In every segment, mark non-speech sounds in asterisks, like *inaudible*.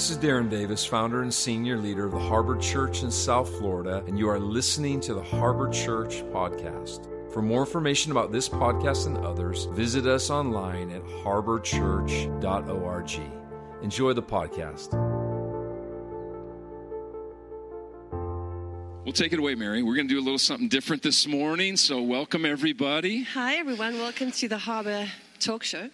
This is Darren Davis, founder and senior leader of the Harbor Church in South Florida, and you are listening to the Harbor Church podcast. For more information about this podcast and others, visit us online at harborchurch.org. Enjoy the podcast. We'll take it away, Mary. We're going to do a little something different this morning, so welcome everybody. Hi, everyone. Welcome to the Harbour Talk Show.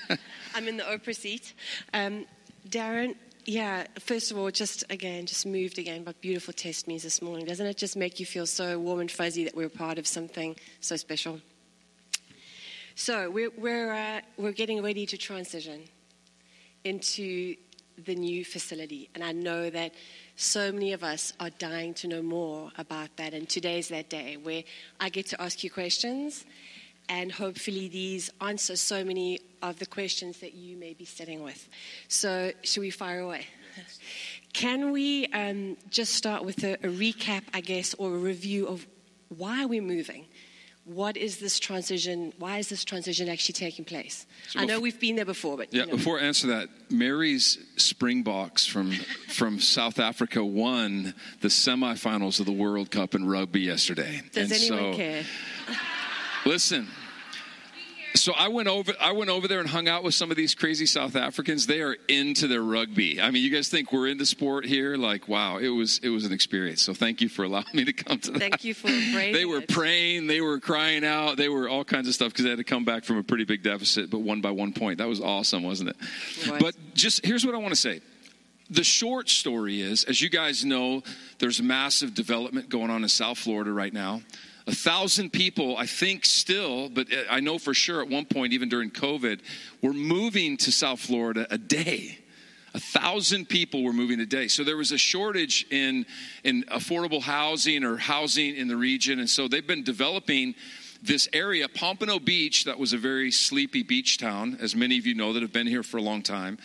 *laughs* I'm in the Oprah seat. Um, Darren, yeah, first of all, just again, just moved again by beautiful test testimonies this morning. Doesn't it just make you feel so warm and fuzzy that we're part of something so special? So we're, we're, uh, we're getting ready to transition into the new facility. And I know that so many of us are dying to know more about that. And today's that day where I get to ask you questions. And hopefully, these answer so many of the questions that you may be sitting with. So, should we fire away? Can we um, just start with a, a recap, I guess, or a review of why we're moving? what is this transition? Why is this transition actually taking place? So I know we've been there before, but yeah. You know. Before I answer that, Mary's Springboks from *laughs* from South Africa won the semifinals of the World Cup in rugby yesterday. Does and anyone so, care? Listen, so I went over I went over there and hung out with some of these crazy South Africans. They are into their rugby. I mean, you guys think we're into sport here? Like, wow, it was it was an experience. So thank you for allowing me to come to that. Thank you for praying. They were praying, they were crying out, they were all kinds of stuff because they had to come back from a pretty big deficit, but one by one point. That was awesome, wasn't it? But just here's what I want to say. The short story is, as you guys know, there's massive development going on in South Florida right now. A thousand people, I think still, but uh, I know for sure at one point, even during COVID, were moving to South Florida a day. A thousand people were moving a day. So there was a shortage in, in affordable housing or housing in the region. And so they've been developing this area, Pompano Beach, that was a very sleepy beach town, as many of you know that have been here for a long time,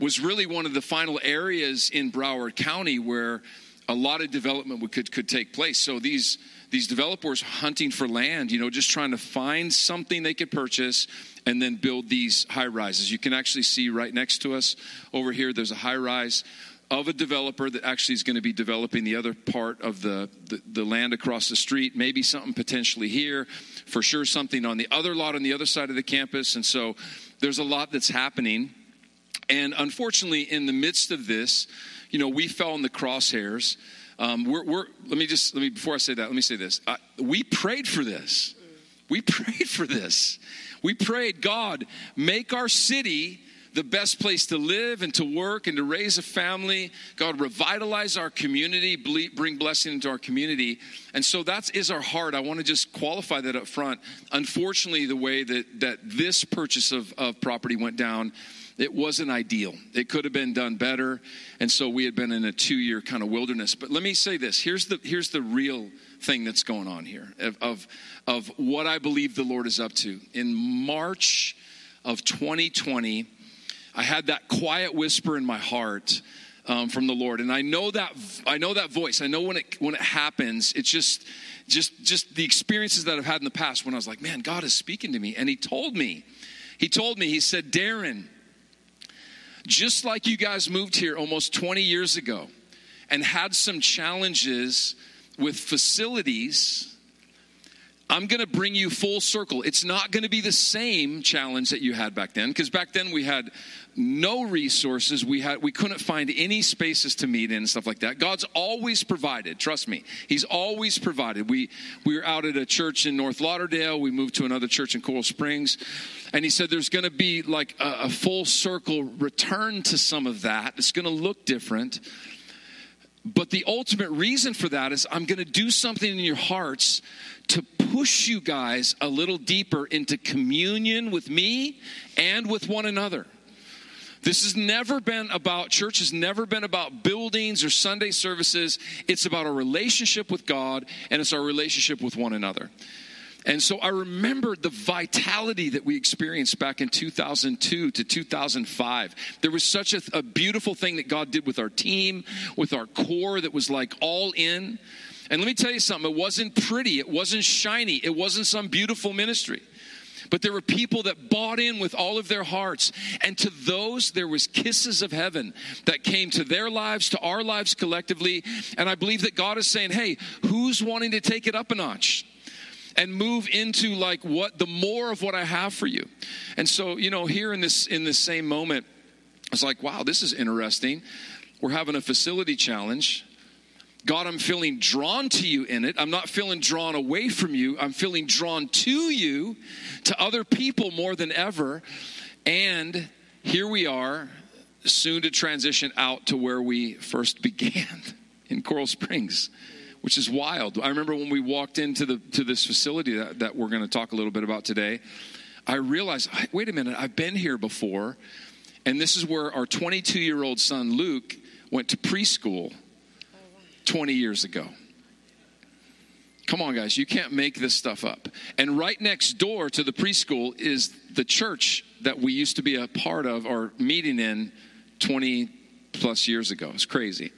was really one of the final areas in Broward County where a lot of development could, could take place. So these these developers hunting for land, you know, just trying to find something they could purchase and then build these high rises. You can actually see right next to us over here, there's a high rise of a developer that actually is going to be developing the other part of the, the, the, land across the street, maybe something potentially here, for sure something on the other lot on the other side of the campus. And so there's a lot that's happening. And unfortunately, in the midst of this, you know, we fell in the crosshairs. Um, we're, we're, let me just, let me, before I say that, let me say this. Uh, we prayed for this. We *laughs* prayed for this. We prayed, God, make our city the best place to live and to work and to raise a family. God, revitalize our community, bring blessing into our community. And so that is our heart. I want to just qualify that up front. Unfortunately, the way that, that this purchase of, of property went down, it wasn't ideal. It could have been done better. And so we had been in a two year kind of wilderness. But let me say this here's the, here's the real thing that's going on here of, of, of what I believe the Lord is up to. In March of 2020, I had that quiet whisper in my heart. Um, from the Lord, and I know that I know that voice. I know when it when it happens, it's just just just the experiences that I've had in the past when I was like, man, God is speaking to me, and He told me, He told me, He said, Darren, just like you guys moved here almost 20 years ago and had some challenges with facilities, I'm going to bring you full circle. It's not going to be the same challenge that you had back then because back then we had no resources. We had we couldn't find any spaces to meet in and stuff like that. God's always provided. Trust me, He's always provided. We we were out at a church in North Lauderdale. We moved to another church in Coral Springs, and He said there's going to be like a, a full circle return to some of that. It's going to look different. But the ultimate reason for that is I'm going to do something in your hearts to push you guys a little deeper into communion with me and with one another. This has never been about, church has never been about buildings or Sunday services. It's about our relationship with God and it's our relationship with one another. And so I remember the vitality that we experienced back in 2002 to 2005. There was such a, a, beautiful thing that God did with our team, with our core that was like all in. And let me tell you something, it wasn't pretty, it wasn't shiny, it wasn't some beautiful ministry. But there were people that bought in with all of their hearts. And to those, there was kisses of heaven that came to their lives, to our lives collectively. And I believe that God is saying, hey, who's wanting to take it up a notch? and move into like what the more of what I have for you. And so, you know, here in this in this same moment, I was like, wow, this is interesting. We're having a facility challenge. God, I'm feeling drawn to you in it. I'm not feeling drawn away from you. I'm feeling drawn to you, to other people more than ever. And here we are, soon to transition out to where we first *laughs* began in Coral Springs which is wild. I remember when we walked into the to this facility that, that we're going to talk a little bit about today, I realized, wait a minute, I've been here before, and this is where our 22 year old son Luke went to preschool 20 years ago. Come on, guys, you can't make this stuff up. And right next door to the preschool is the church that we used to be a part of or meeting in 20 plus years ago. It's crazy.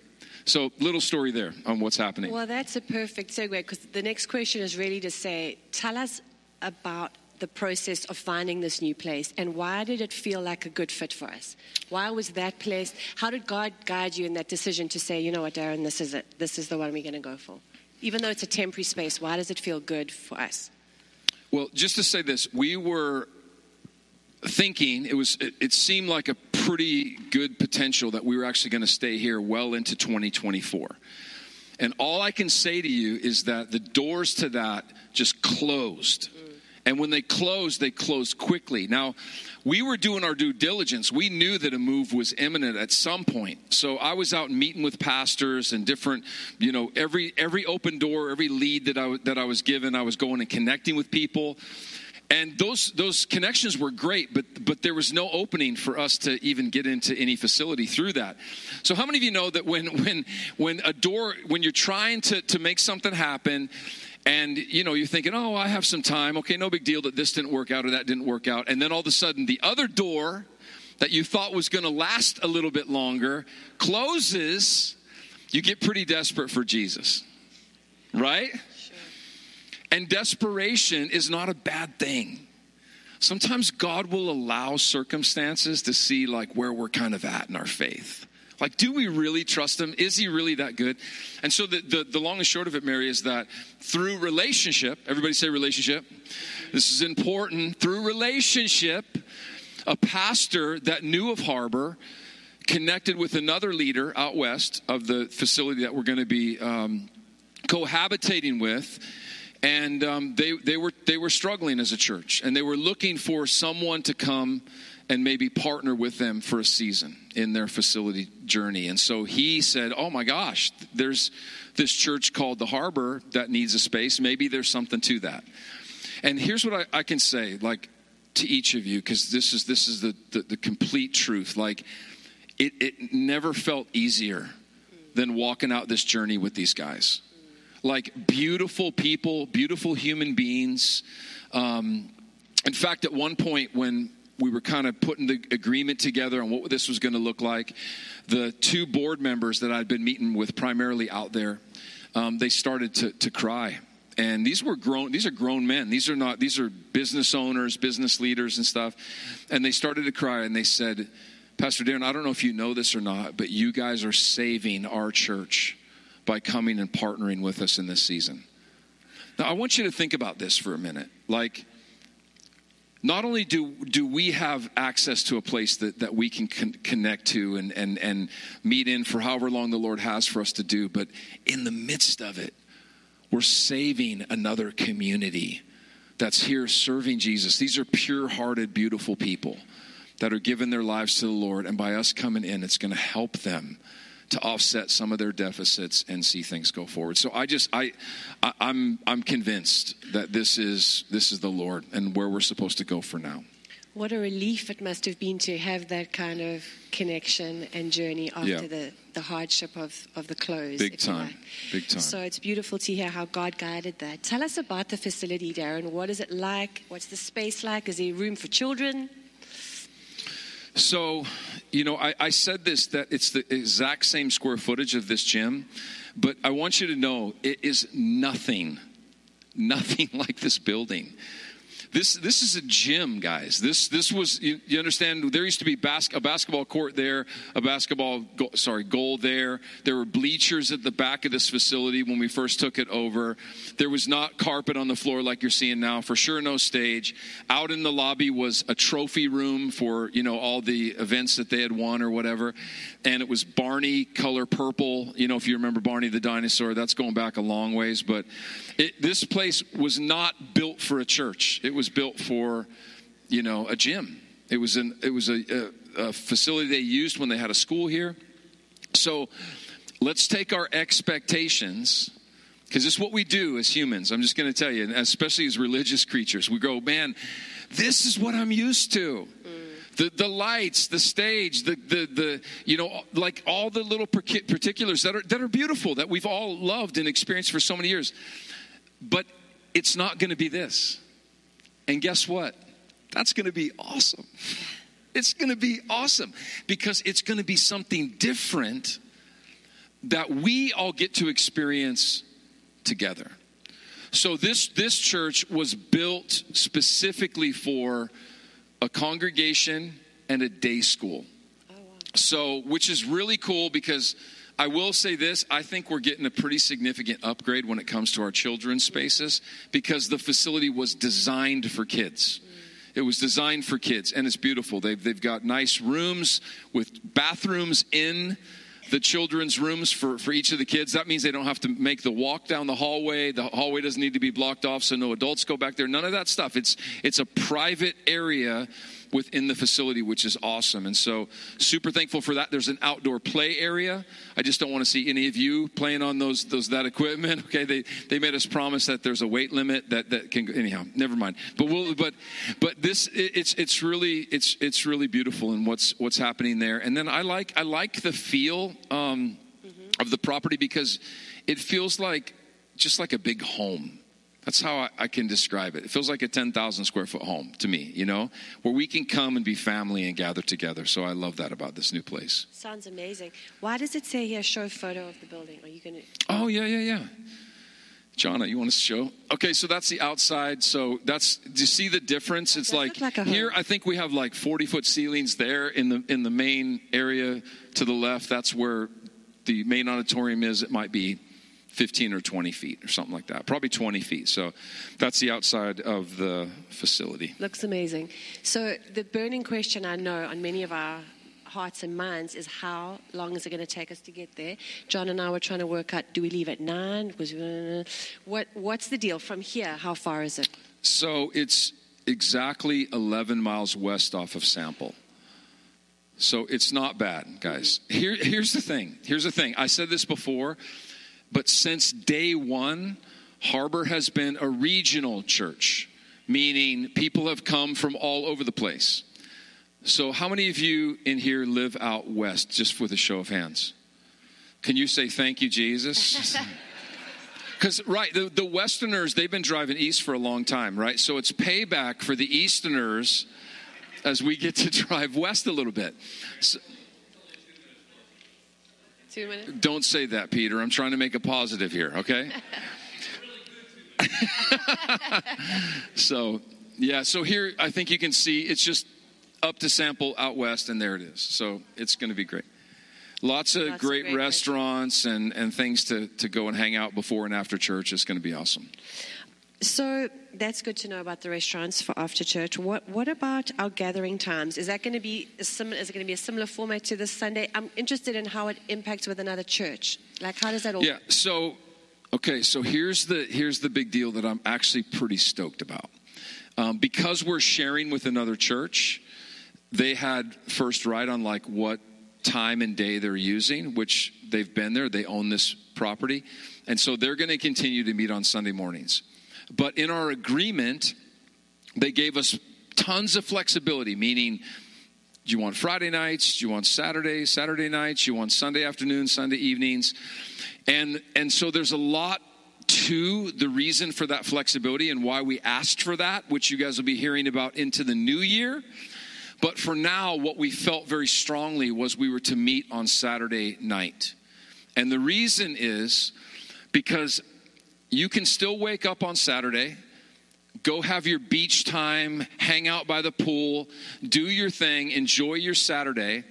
So, little story there on what's happening. Well, that's a perfect segue because the next question is really to say, tell us about the process of finding this new place and why did it feel like a good fit for us? Why was that place? How did God guide you in that decision to say, you know what, Darren, this is it. This is the one we're going to go for? Even though it's a temporary space, why does it feel good for us? Well, just to say this, we were thinking it was it, it seemed like a pretty good potential that we were actually going to stay here well into 2024 and all i can say to you is that the doors to that just closed and when they closed they closed quickly. Now we were doing our due diligence. We knew that a move was imminent at some point. So i was out meeting with pastors and different you know every every open door every lead that i that i was given i was going and connecting with people. And those those connections were great but but there was no opening for us to even get into any facility through that. So how many of you know that when when when a door when you're trying to to make something happen and you know you're thinking oh i have some time. Okay no big deal that this didn't work out or that didn't work out. And then all of a sudden the other door that you thought was going to last a little bit longer closes. You get pretty desperate for jesus right? And desperation is not a bad thing. Sometimes God will allow circumstances to see like where we're kind of at in our faith. Like, do we really trust him? Is he really that good? And so the, the, the, long and short of it, Mary, is that through relationship, everybody say relationship. This is important. Through relationship, a pastor that knew of Harbor connected with another leader out west of the facility that we're going to be um, cohabitating with and um, they, they, were, they were struggling as a church and they were looking for someone to come and maybe partner with them for a season in their facility journey. And so he said oh my gosh there's this church called the harbor that needs a space. Maybe there's something to that. And here's what i, I can say like to each of you because this is this is the, the, the complete truth. Like it, it never felt easier than walking out this journey with these guys. Like beautiful people, beautiful human beings. Um, in fact, at one point when we were kind of putting the agreement together on what this was going to look like, the two board members that I'd been meeting with primarily out there, um, they started to, to cry and these were grown these are grown men these are not these are business owners business leaders and stuff and they started to cry and they said pastor darren i don't know if you know this or not but you guys are saving our church by coming and partnering with us in this season. Now, I want you to think about this for a minute. Like, not only do, do we have access to a place that, that we can con- connect to and, and, and meet in for however long the Lord has for us to do, but in the midst of it, we're saving another community that's here serving Jesus. These are pure hearted, beautiful people that are giving their lives to the Lord, and by us coming in, it's going to help them to offset some of their deficits and see things go forward. So I just I, I I'm I'm convinced that this is this is the Lord and where we're supposed to go for now. What a relief it must have been to have that kind of connection and journey after yeah. the, the hardship of, of the close. Big time. Big time. So it's beautiful to hear how God guided that. Tell us about the facility, Darren. What is it like? What's the space like? Is there room for children? So, you know, I, I, said this that it's the exact same square footage of this gym, but I want you to know it is nothing, *laughs* nothing like this building. This this is a gym, guys. This this was you, you understand. There used to be bas- a basketball court there, a basketball go- sorry goal there. There were bleachers at the back of this facility when we first took it over. There was not carpet on the floor like you're seeing now. For sure, no stage. Out in the lobby was a trophy room for you know all the events that they had won or whatever, and it was Barney color purple. You know if you remember Barney the dinosaur, that's going back a long ways. But it, this place was not built for a church. It was built for, you know, a gym. It was an it was a, a, a facility they used when they had a school here. So let's take our expectations because it's what we do as humans. I'm just going to tell you, especially as religious creatures, we go, man, this is what I'm used to. Mm. The, the lights, the stage, the, the, the, you know, like all the little particulars that are, that are beautiful that we've all loved and experienced for so many years. But it's not going to be this. And guess what? That's going to be awesome. It's going to be awesome because it's going to be something different that we all get to experience together. So this this church was built specifically for a congregation and a day school. Oh, wow. So which is really cool because I will say this I think we're getting a pretty significant upgrade when it comes to our children's spaces because the facility was designed for kids. It was designed for kids and it's beautiful. They've, they've got nice rooms with bathrooms in the children's rooms for, for each of the kids. That means they don't have to make the walk down the hallway. The hallway doesn't need to be blocked off so no adults go back there. None of that stuff. It's, it's a private area within the facility, which is awesome. And so, super thankful for that. There's an outdoor play area. I just don't want to see any of you playing on those those that equipment. *laughs* Okay, they they made us promise that there's a weight limit that that can anyhow. Never mind. But we'll but but this it's it's really it's it's really beautiful and what's what's happening there. And then I like I like the feel um, mm-hmm. of the property because it feels like just like a big home that's how I, I, can describe it. It feels like a 10,000 square foot home to me, you know, where we can come and be family and gather together. So I love that about this new place. Sounds amazing. Why does it say here, show a photo of the building? Are you going to? Oh, yeah, yeah, yeah. Jonna, you want to show? Okay, so that's the outside. So that's do you see the difference? It's like, like here. I think we have like forty foot ceilings there in the in the main area to the left. That's where the main auditorium is. It might be 15 or 20 feet or something like that. Probably 20 feet. So that's the outside of the facility. Looks amazing. So the burning question I know on many of our hearts and minds is how long is it going to take us to get there? John and I were trying to work out do we leave at nine? What, what's the deal from here? How far is it? So it's exactly 11 miles west off of Sample. So it's not bad, guys. Here, here's the thing. Here's the thing. I said this before. But since day one, Harbor has been a regional church, meaning people have come from all over the place. So, how many of you in here live out west, just with a show of hands? Can you say thank you, Jesus? *laughs* Because, right, the, the Westerners, they've been driving east for a long time, right? So, it's payback for the Easterners as we get to *laughs* drive west a little bit. So, Two minutes? Don't say that, Peter. I'm trying to make a positive here, okay? *laughs* so, yeah, so here I think you can see it's just up to Sample out west, and there it is. So it's going to be great. Lots of Lots great, of great restaurants and, and things to, to go and hang out before and after church. It's going to be awesome. So that's good to know about the restaurants for after church. What what about our gathering times? Is that going to be similar? Is it going to be a similar format to this Sunday? I'm interested in how it impacts with another church. Like how does that all? Yeah. So okay. So here's the here's the big deal that I'm actually pretty stoked about um, because we're sharing with another church. They had first right on like what time and day they're using, which they've been there. They own this property, and so they're going to continue to meet on Sunday mornings. But in our agreement, they gave us tons of flexibility, meaning, do you want Friday nights? Do you want Saturday, Saturday nights? Do you want Sunday afternoons, Sunday evenings? And, and so there's a lot to the reason for that flexibility and why we asked for that, which you guys will be hearing about into the new year. But for now, what we felt very strongly was we were to meet on Saturday night. And the reason is because you can still wake up on Saturday, Go have your beach time, hang out by the pool, do your thing, enjoy your Saturday.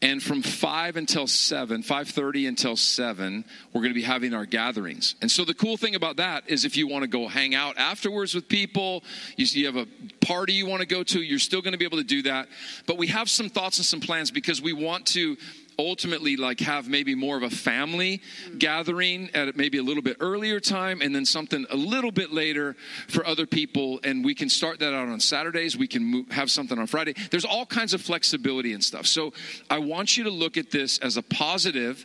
And from 5 until 7, 5:30 until 7, we're going to be having our gatherings. And so the cool thing about that is if you want to go hang out afterwards with people, you, you have a party you want to go to, you're still going to be able to do that. But we have some thoughts and some plans because we want to ultimately like have maybe more of a family mm. gathering at maybe a little bit earlier time and then something a little bit later for other people. And we can start that out on saturdays. We can move, have something on friday. There's all kinds of flexibility and stuff. So i want you to look at this as a positive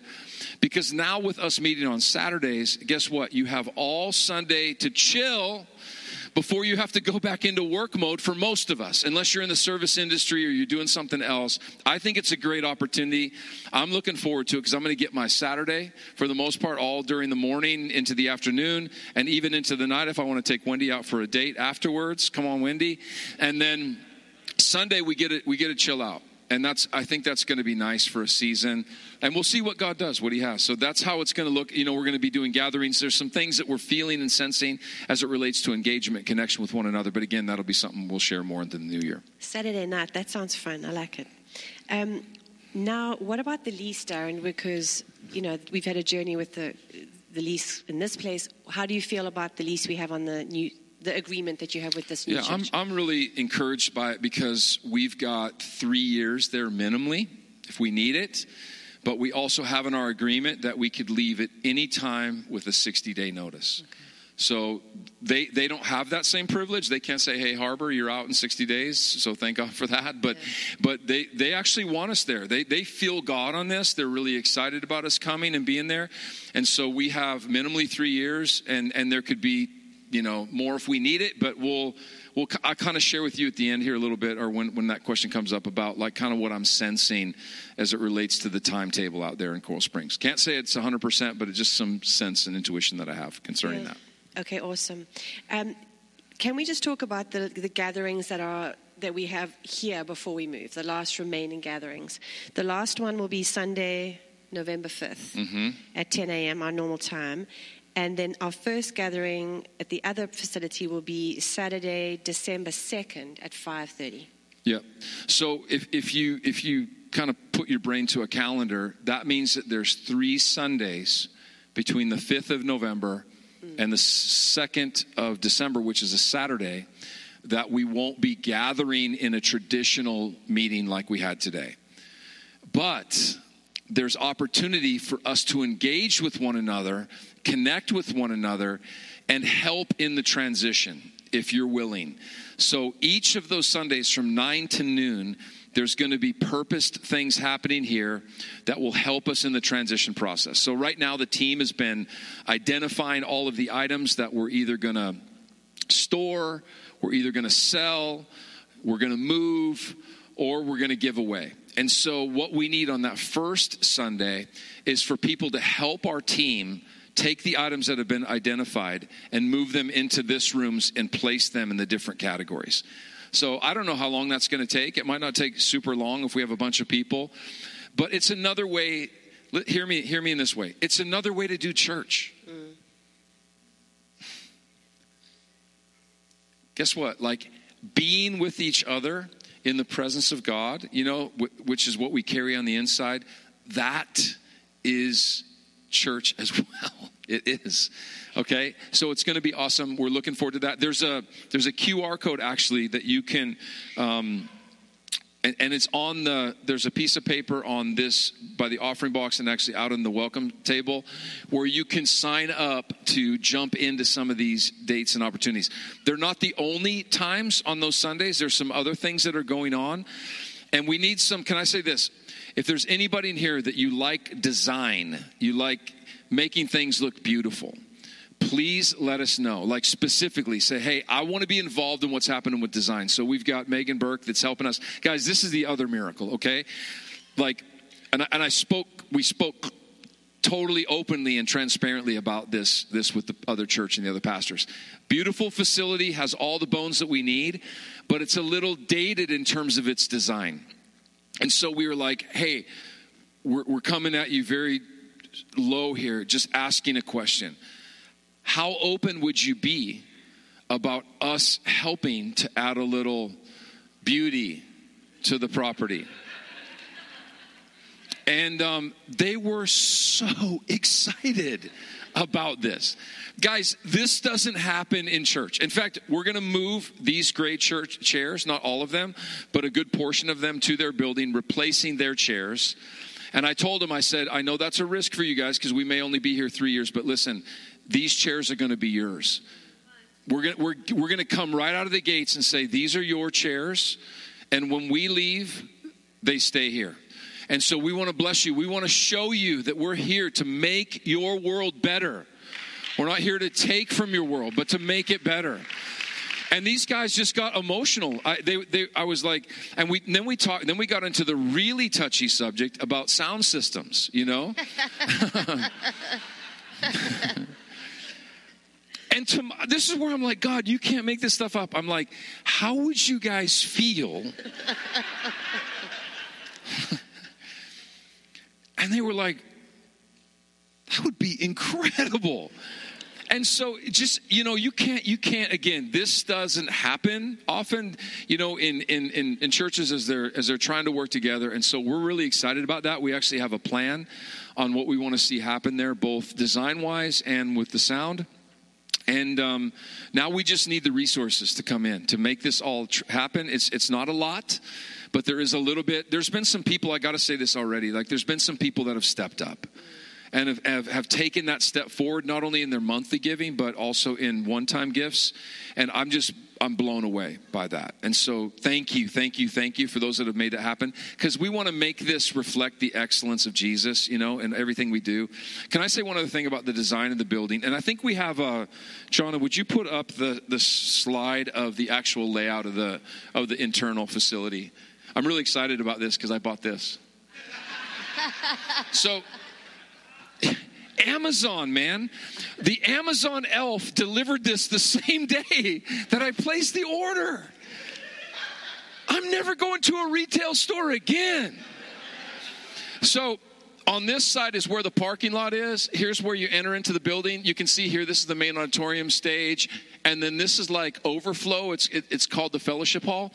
because now with us meeting on saturdays guess what? You have all sunday to chill before you have to go back into work mode for most of us, unless you're in the service industry or you're doing something else. I think it's a great opportunity. I'm looking forward to it because I'm going to get my Saturday for the most part all during the morning into the afternoon and even into the night if I want to take Wendy out for a date afterwards. Come on, Wendy. And then Sunday we get it we get to chill out and that's i think that's going to be nice for a season and we'll see what god does what he has so that's how it's going to look you know we're going to be doing gatherings there's some things that we're feeling and sensing as it relates to engagement connection with one another but again that'll be something we'll share more in the new year Saturday night, that sounds fun. I like it. Um, now, what about the lease, Darren? Because, you know, we've had a journey with the, the lease in this place. How do you feel about the lease we have on the new, the agreement that you have with this new yeah I'm. I'm really encouraged by it because we've got three years there minimally if we need it but we also have in our agreement that we could leave at any time with a 60 day notice so they they don't have that same privilege. They can't say, "Hey, Harbor, you're out in 60 days." So thank God for that. But but they they actually want us there. They they feel God on this. They're really excited about us coming and being there. And so we have minimally three years, and and there could be you know more if we need it. But we'll we'll I kind of share with you at the end here a little bit, or when when that question comes up about like kind of what I'm sensing as it relates to the timetable out there in Coral Springs. Can't say it's 100, percent but it's just some sense and intuition that I have concerning Yeah. that. Okay, awesome. Um, can we just talk about the, the gatherings that are that we have here before we move? The last remaining gatherings. The last one will be Sunday, November 5th at 10 a.m. our normal time, and then our first gathering at the other facility will be Saturday, December 2nd at 5:30. Yeah. So if, if you if you kind of put your brain to a calendar, that means that there's three Sundays between the fifth of November mm. and the second of December, which is a Saturday, that we won't be gathering in a traditional meeting like we had today. But there's opportunity for us to engage with one another, connect with one another, and help in the transition if you're willing. So each of those Sundays from 9 to noon, there's going to be purposed things happening here that will help us in the transition process. So right now, the team has been identifying all of the items that we're either going to store, we're either going to sell, we're going to move, or we're going to give away. And so, what we need on that first Sunday is for people to help our team take the items that have been identified and move them into this rooms and place them in the different categories. So, I don't know how long that's going to take. It might not take super long if we have a bunch of people, but it's another way. Hear me, hear me in this way. It's another way to do church. Mm. guess what? Like being with each other in the presence of God, you know, which is what we carry on the inside, that is church as *laughs* well. It is. Okay? So it's going to be awesome. We're looking forward to that. There's a there's a QR code actually that you can um, and, and it's on the there's a piece of paper on this by the offering box and actually out on the welcome table where you can sign up to jump into some of these dates and opportunities they're not the only times on those sundays there's some other things that are going on and we need some can i say this if there's anybody in here that you like design you like making things look beautiful please let us know. Like specifically, say, hey, I want to be involved in what's happening with design. So we've got Megan Burke that's helping us. Guys, this is the other miracle, okay? Like, and I, and I spoke, we spoke totally openly and transparently about this this with the other church and the other pastors. Beautiful facility has all the bones that we need, but it's a little dated in terms of its design. And so we were like, hey, we're, we're coming at you very low here, just asking a question. How open would you be about us helping to add a little beauty to the property. And um, they were so *laughs* excited about this. Guys, this doesn't happen in church. In fact, we're going to move these great church chairs, not all of them, but a good portion of them to their building, replacing their chairs. And I told them, I said, I know that's a risk for you guys because we may only be here three years, but listen, these chairs are going to be yours. We're going we're, we're going to come right out of the gates and say, These are your chairs. And when we leave, they stay here. And so we want to bless you. We want to show you that we're here to make your world better. We're not here to take from your world, but to make it better. And these guys just got emotional. I, they, they, I was like, and we then we talked. Then we got into the really touchy subject about sound systems. You know. *laughs* and to, this is where I'm like, God, you can't make this stuff up. I'm like, how would you guys feel? *laughs* and they were like, that would be incredible. And so just you know you can't you can't again this doesn't happen often you know in in in, in churches as they're as they're trying to work together. And so we're really excited about that. We actually have a plan on what we want to see happen there both design wise and with the sound. And um, now we just need the resources to come in to make this all tr- happen. It's it's not a lot but there is a little bit there's been some people i got to say this already like there's been some people that have stepped up and have, have, have, taken that step forward, not only in their monthly giving, but also in one time gifts. And I'm just, I'm blown away by that. And so thank you, thank you, thank you for those that have made it happen. Because we want to make this reflect the excellence of Jesus, you know, and everything we do. Can I say one other thing about the design of the building? And I think we have, uh, Jonna, would you put up the, the slide of the actual layout of the, of the internal facility? I'm really excited about this because I bought this. *laughs* so, Amazon, man. The Amazon elf delivered this the same day that I placed the order. I'm never going to a retail store again. So, on this side is where the parking lot is. Here's where you enter into the building. You can see here, this is the main auditorium stage. And then this is like overflow. It's, it, it's called the fellowship hall.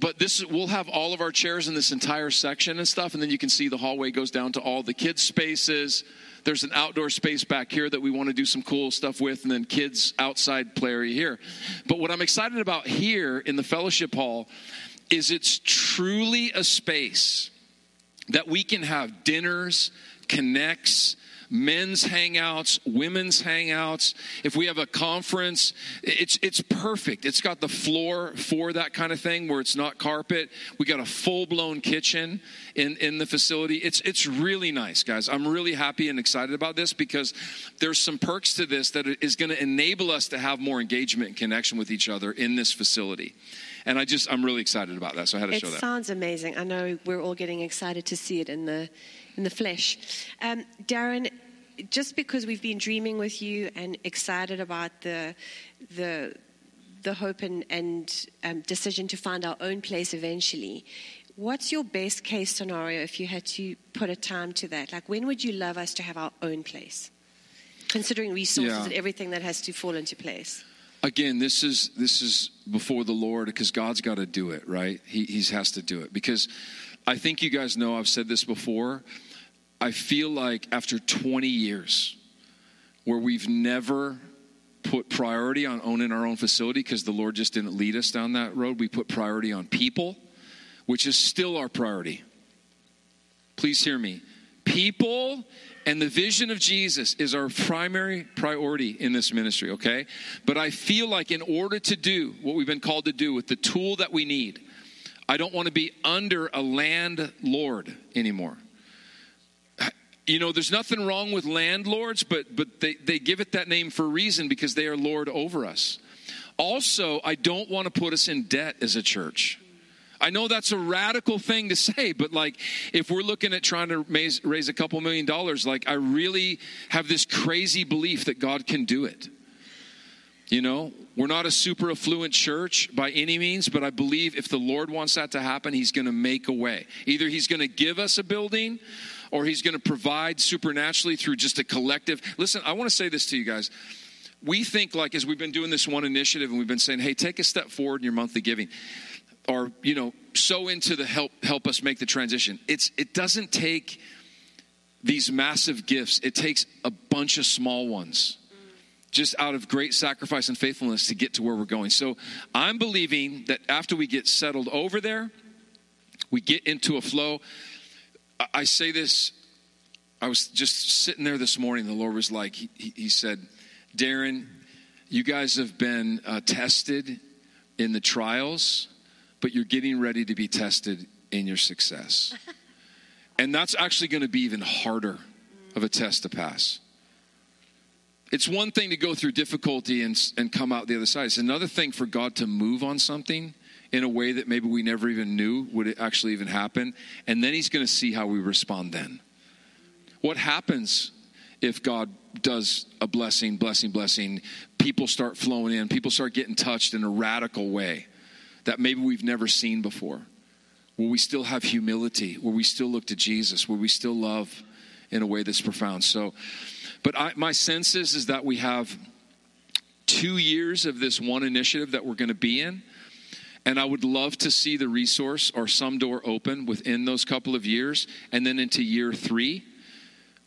But this we'll have all of our chairs in this entire section and stuff. And then you can see the hallway goes down to all the kids' spaces, there's an outdoor space back here that we want to do some cool stuff with, and then kids' outside play area here. But what I'm excited about here in the fellowship hall is it's truly a space that we can have dinners, connects, men's hangouts, women's hangouts. If we have a conference, it's it's perfect. It's got the floor for that kind of thing where it's not carpet. We got a full-blown kitchen in in the facility. It's it's really nice, guys. I'm really happy and excited about this because there's some perks to this that is going to enable us to have more engagement and connection with each other in this facility. And I just I'm really excited about that. So I had to it show that. It sounds amazing. I know we're all getting excited to see it in the in the flesh. Um, Darren, just because we've been dreaming with you and excited about the the the hope and, and um, decision to find our own place eventually. What's your best case scenario if you had to put a time to that? Like, when would you love us to have our own place, considering resources yeah. and everything that has to fall into place? Again, this is this is before the Lord because God's got to do it, right? He, he has to do it because I think you guys know I've said this before I feel like after 20 years where we've never put priority on owning our own facility because the Lord just didn't lead us down that road, we put priority on people, which is still our priority. Please hear me. People and the vision of Jesus is our primary priority in this ministry, okay? But I feel like in order to do what we've been called to do with the tool that we need, I don't want to be under a landlord anymore you know, there's nothing wrong with landlords, but but they, they give it that name for a reason because they are Lord over us. Also, I don't want to put us in debt as a church. I know that's a radical thing to say, but like if we're looking at trying to raise, raise a couple million dollars, like I really have this crazy belief that God can do it. You know, we're not a super affluent church by any means, but I believe if the Lord wants that to happen, He's going to make a way. Either He's going to give us a building or he's going to provide supernaturally through just a collective. Listen, I want to say this to you guys. we think like as we've been doing this one initiative and we've been saying, hey, take a step forward in your monthly giving or you know so into the help help us make the transition. It's it doesn't take these massive gifts. It takes a bunch of small ones just out of great sacrifice and faithfulness to get to where we're going. So i'm believing that after we get settled over there we get into a flow. I, I say this i was just sitting there this morning the lord was like he, he said darren you guys have been uh, tested in the trials but you're getting ready to be tested in your success. *laughs* and that's actually going to be even harder of a test to pass. It's one thing to go through difficulty and, and come out the other side. It's another thing for God to move on something in a way that maybe we never even knew would actually even happen. And then He's going to see how we respond then. What happens if God does a blessing, blessing, blessing? People start flowing in, people start getting touched in a radical way that maybe we've never seen before, where we still have humility, where we still look to Jesus, where we still love in a way that's profound. So, but I, my sense is, is that we have two years of this one initiative that we're going to be in. And I would love to see the resource or some door open within those couple of years. And then into year three,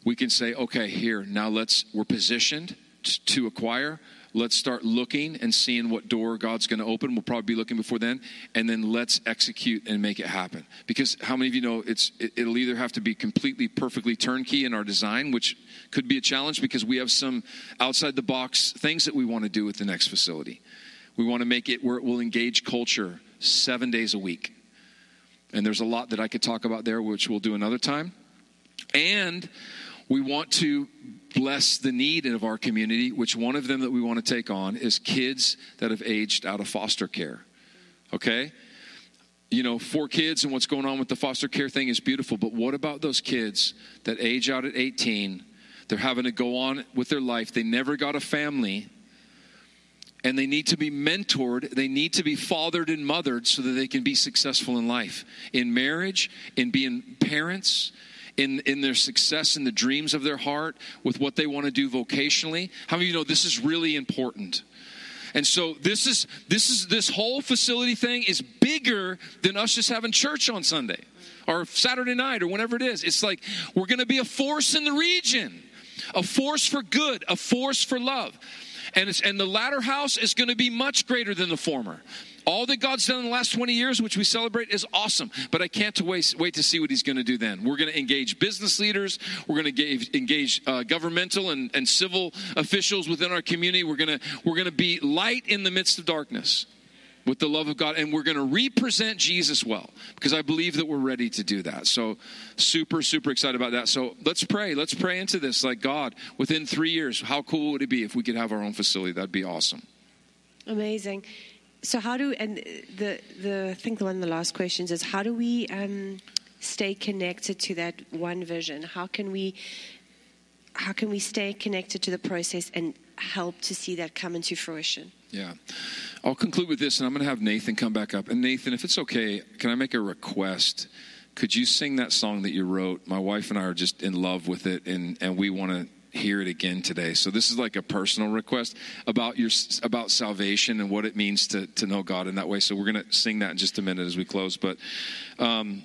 we can say, okay, here, now let's, we're positioned to acquire let's start looking and seeing what door God's going to open. We'll probably be looking before then, and then let's execute and make it happen. Because how many of you know it's it, will either have to be completely perfectly turnkey in our design, which could be a challenge because we have some outside the box things that we want to do with the next facility. We want to make it where it will engage culture seven days a week. And there's a lot that I could talk about there, which we'll do another time. And we want to bless the need of our community, which one of them that we want to take on is kids that have aged out of foster care. Okay? You know, four kids and what's going on with the foster care thing is beautiful, but what about those kids that age out at 18? They're having to go on with their life. They never got a family and they need to be mentored. They need to be fathered and mothered so that they can be successful in life, in marriage, in being parents, in, in their success in the dreams of their heart with what they want to do vocationally. How many of you know this is really important? And so this is this is this whole facility thing is bigger than us just having church on Sunday or Saturday night or whenever it is. It's like we're going to be a force in the region, a force for good, a force for love. And, it's, and the latter house is going to be much greater than the former. All that God's done in the last 20 years, which we celebrate, is awesome. But I can't wait, wait to see what He's going to do then. We're going to engage business leaders. We're going to engage uh, governmental and, and civil officials within our community. We're going we're going to be light in the midst of darkness with the love of God, and we're going to represent Jesus well because I believe that we're ready to do that. So, super, super excited about that. So, let's pray. Let's pray into this. Like, God, within three years, how cool would it be if we could have our own facility? That'd be awesome. Amazing so how do and the the I think the one of the last questions is how do we um, stay connected to that one vision? How can we how can we stay connected to the process and help to see that come into fruition? Yeah. I'll conclude with this and I'm going to have Nathan come back up. And Nathan, if it's okay, can I make a request? Could you sing that song that you wrote? My wife and I are just in love with it and and we want to hear it again today. So this is like a personal request about your about salvation and what it means to to know God in that way. So we're going to sing that in just a minute as we close. But um,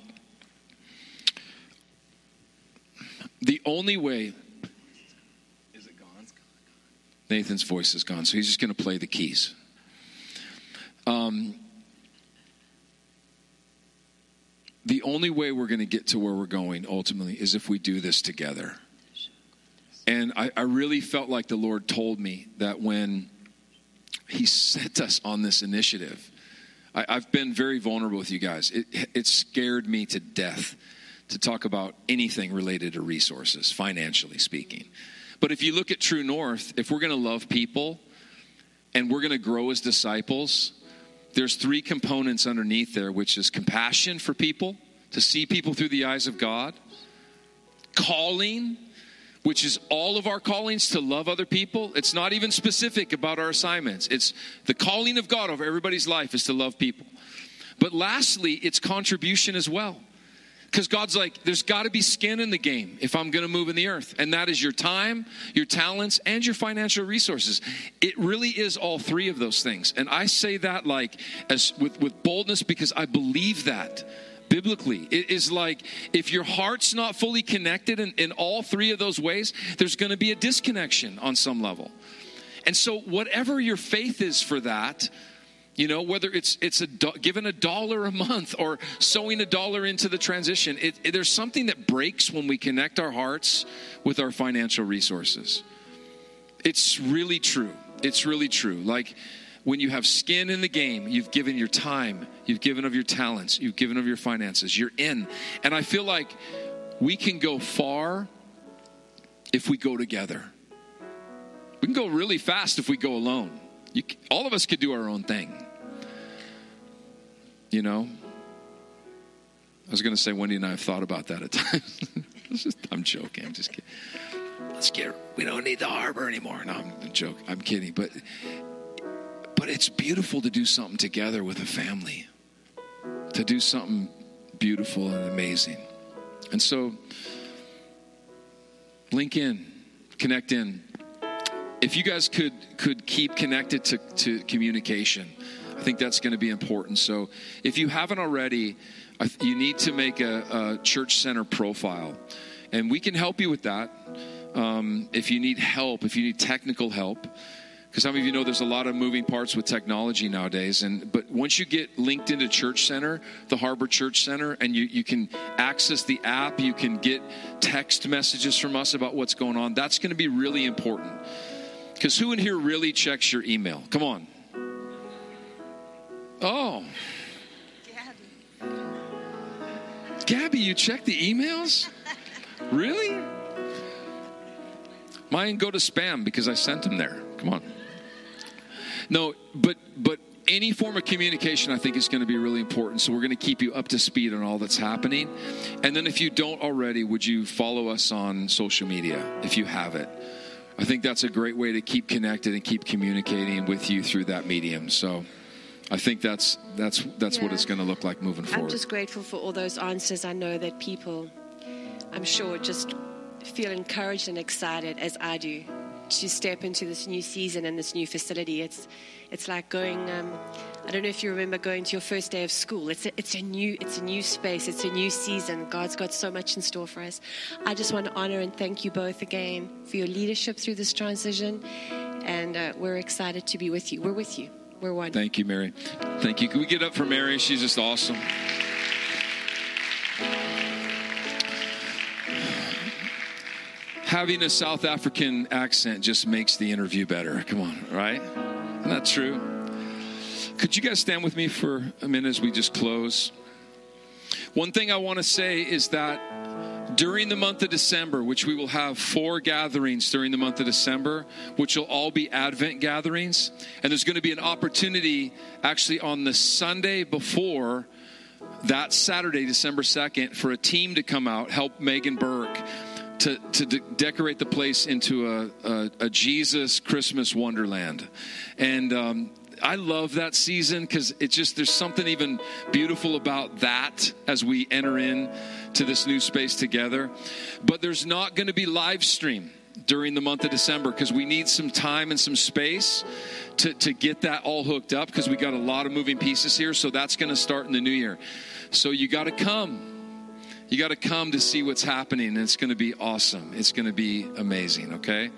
the only way is it gone? Nathan's voice is gone, so he's just going to play the keys. Um, the only way we're going to get to where we're going ultimately is if we do this together. And I, I really felt like the Lord told me that when He *laughs* sent us on this initiative, I, have been very vulnerable with you guys. It, it scared me to death to talk about anything related to resources, financially speaking. But if you look at True North, if we're going to love people and we're going to grow as disciples, there's three components underneath there, which is compassion for people, to see people through the eyes of God, calling, which is all of our callings to love other people. It's not even specific about our assignments. It's the calling of God over everybody's life is to love people. But lastly, it's contribution as well. Because God's like, there's got to be skin in the game if I'm going to move in the earth. And that is your time, your talents, and your financial resources. It really is all three of those things. And I say that like as with, with boldness because I believe that biblically. It is like if your heart's not fully connected in, in all three of those ways, there's going to be a disconnection on some level. And so, whatever your faith is for that, you know whether it's it's a do, given a dollar a month or sowing a dollar into the transition it, it, there's something that breaks when we connect our hearts with our financial resources it's really true it's really true like when you have skin in the game you've given your time you've given of your talents you've given of your finances you're in and i feel like we can go far if we go together we can go really fast if we go alone you, all of us could do our own thing you know? I was going to say Wendy and I have thought about that at *laughs* times. just, I'm joking. I'm just kidding. Let's get. We don't need the harbor anymore. No, I'm joking. I'm kidding. But but it's beautiful to do something together with a family. To do something beautiful and amazing. And so link in, connect in. If you guys could could keep connected to, to communication I think that's going to be important. So if you haven't already, you need to make a, a church center profile. And we can help you with that. Um, if you need help, if you need technical help, because some of you know there's a lot of moving parts with technology nowadays and but once you get linked into church center the harbor church center and you, you can access the app you can get text messages from us about what's going on that's going to be really important because who in here really checks your email come on Oh. Gabby. Gabby, you check the emails? really? Mine go to spam because I sent them there. Come on. No, but but any form of communication I think is going to be really important. So we're going to keep you up to speed on all that's happening. And then if you don't already, would you follow us on social media if you have it? I think that's a great way to keep connected and keep communicating with you through that medium. So I think that's that's that's yeah. what it's going to look like moving forward. I'm just grateful for all those answers. I know that people, I'm sure, just feel encouraged and excited as I do to step into this new season and this new facility. It's it's like going. Um, I don't know if you remember going to your first day of school. It's a, it's a new it's a new space. It's a new season. God's got so much in store for us. I just want to honor and thank you both again for your leadership through this transition, and uh, we're excited to be with you. We're with you. We're one. Thank you, Mary. Thank you. Can we get up for Mary? She's just awesome. Having a South African accent just makes the interview better. Come on, right? Isn't that true? Could you guys stand with me for a minute as we just close? One thing I want to say is that during the month of December, which we will have four gatherings during the month of December, which will all be Advent gatherings. And there's going to be an opportunity actually on the Sunday before that Saturday, December 2nd, for a team to come out, help Megan Burke to, to de- decorate the place into a, a, a, Jesus Christmas wonderland. And um, I love that season because it's just there's something even beautiful about that as we enter in to this new space together. But there's not going to be live stream during the month of December because we need some time and some space to, to get that all hooked up because we got a lot of moving pieces here. So that's going to start in the new year. So you got to come. You got to come to see what's happening, and it's going to be awesome. It's going to be amazing, okay?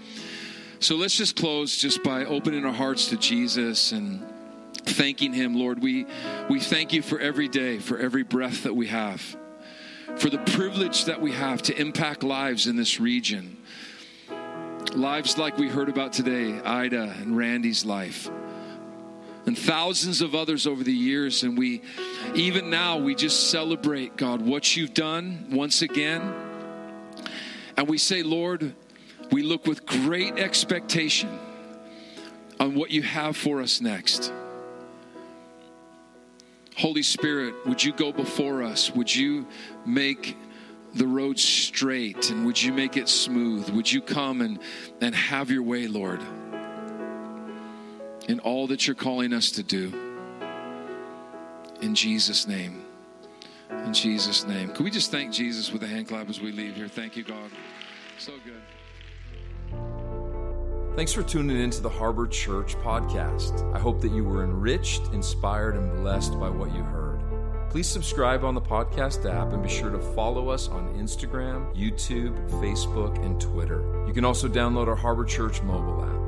So let's just close just by opening our hearts to Jesus and thanking him, Lord. We we thank you for every day, for every breath that we have. For the privilege that we have to impact lives in this region. Lives like we heard about today, Ida and Randy's life. And thousands of others over the years. And we, even now, we just celebrate, God, what you've done once again. And we say, Lord, we look with great expectation on what you have for us next. Holy Spirit, would you go before us? Would you make the road straight and would you make it smooth? Would you come and, and have your way, Lord, in all that you're calling us to do? In Jesus' name. In Jesus' name. Can we just thank Jesus with a hand clap as we leave here? Thank you, God. So good. Thanks for tuning in to the Harbor Church podcast. I hope that you were enriched, inspired, and blessed by what you heard. Please subscribe on the podcast app and be sure to follow us on Instagram, YouTube, Facebook, and Twitter. You can also download our Harbor Church mobile app.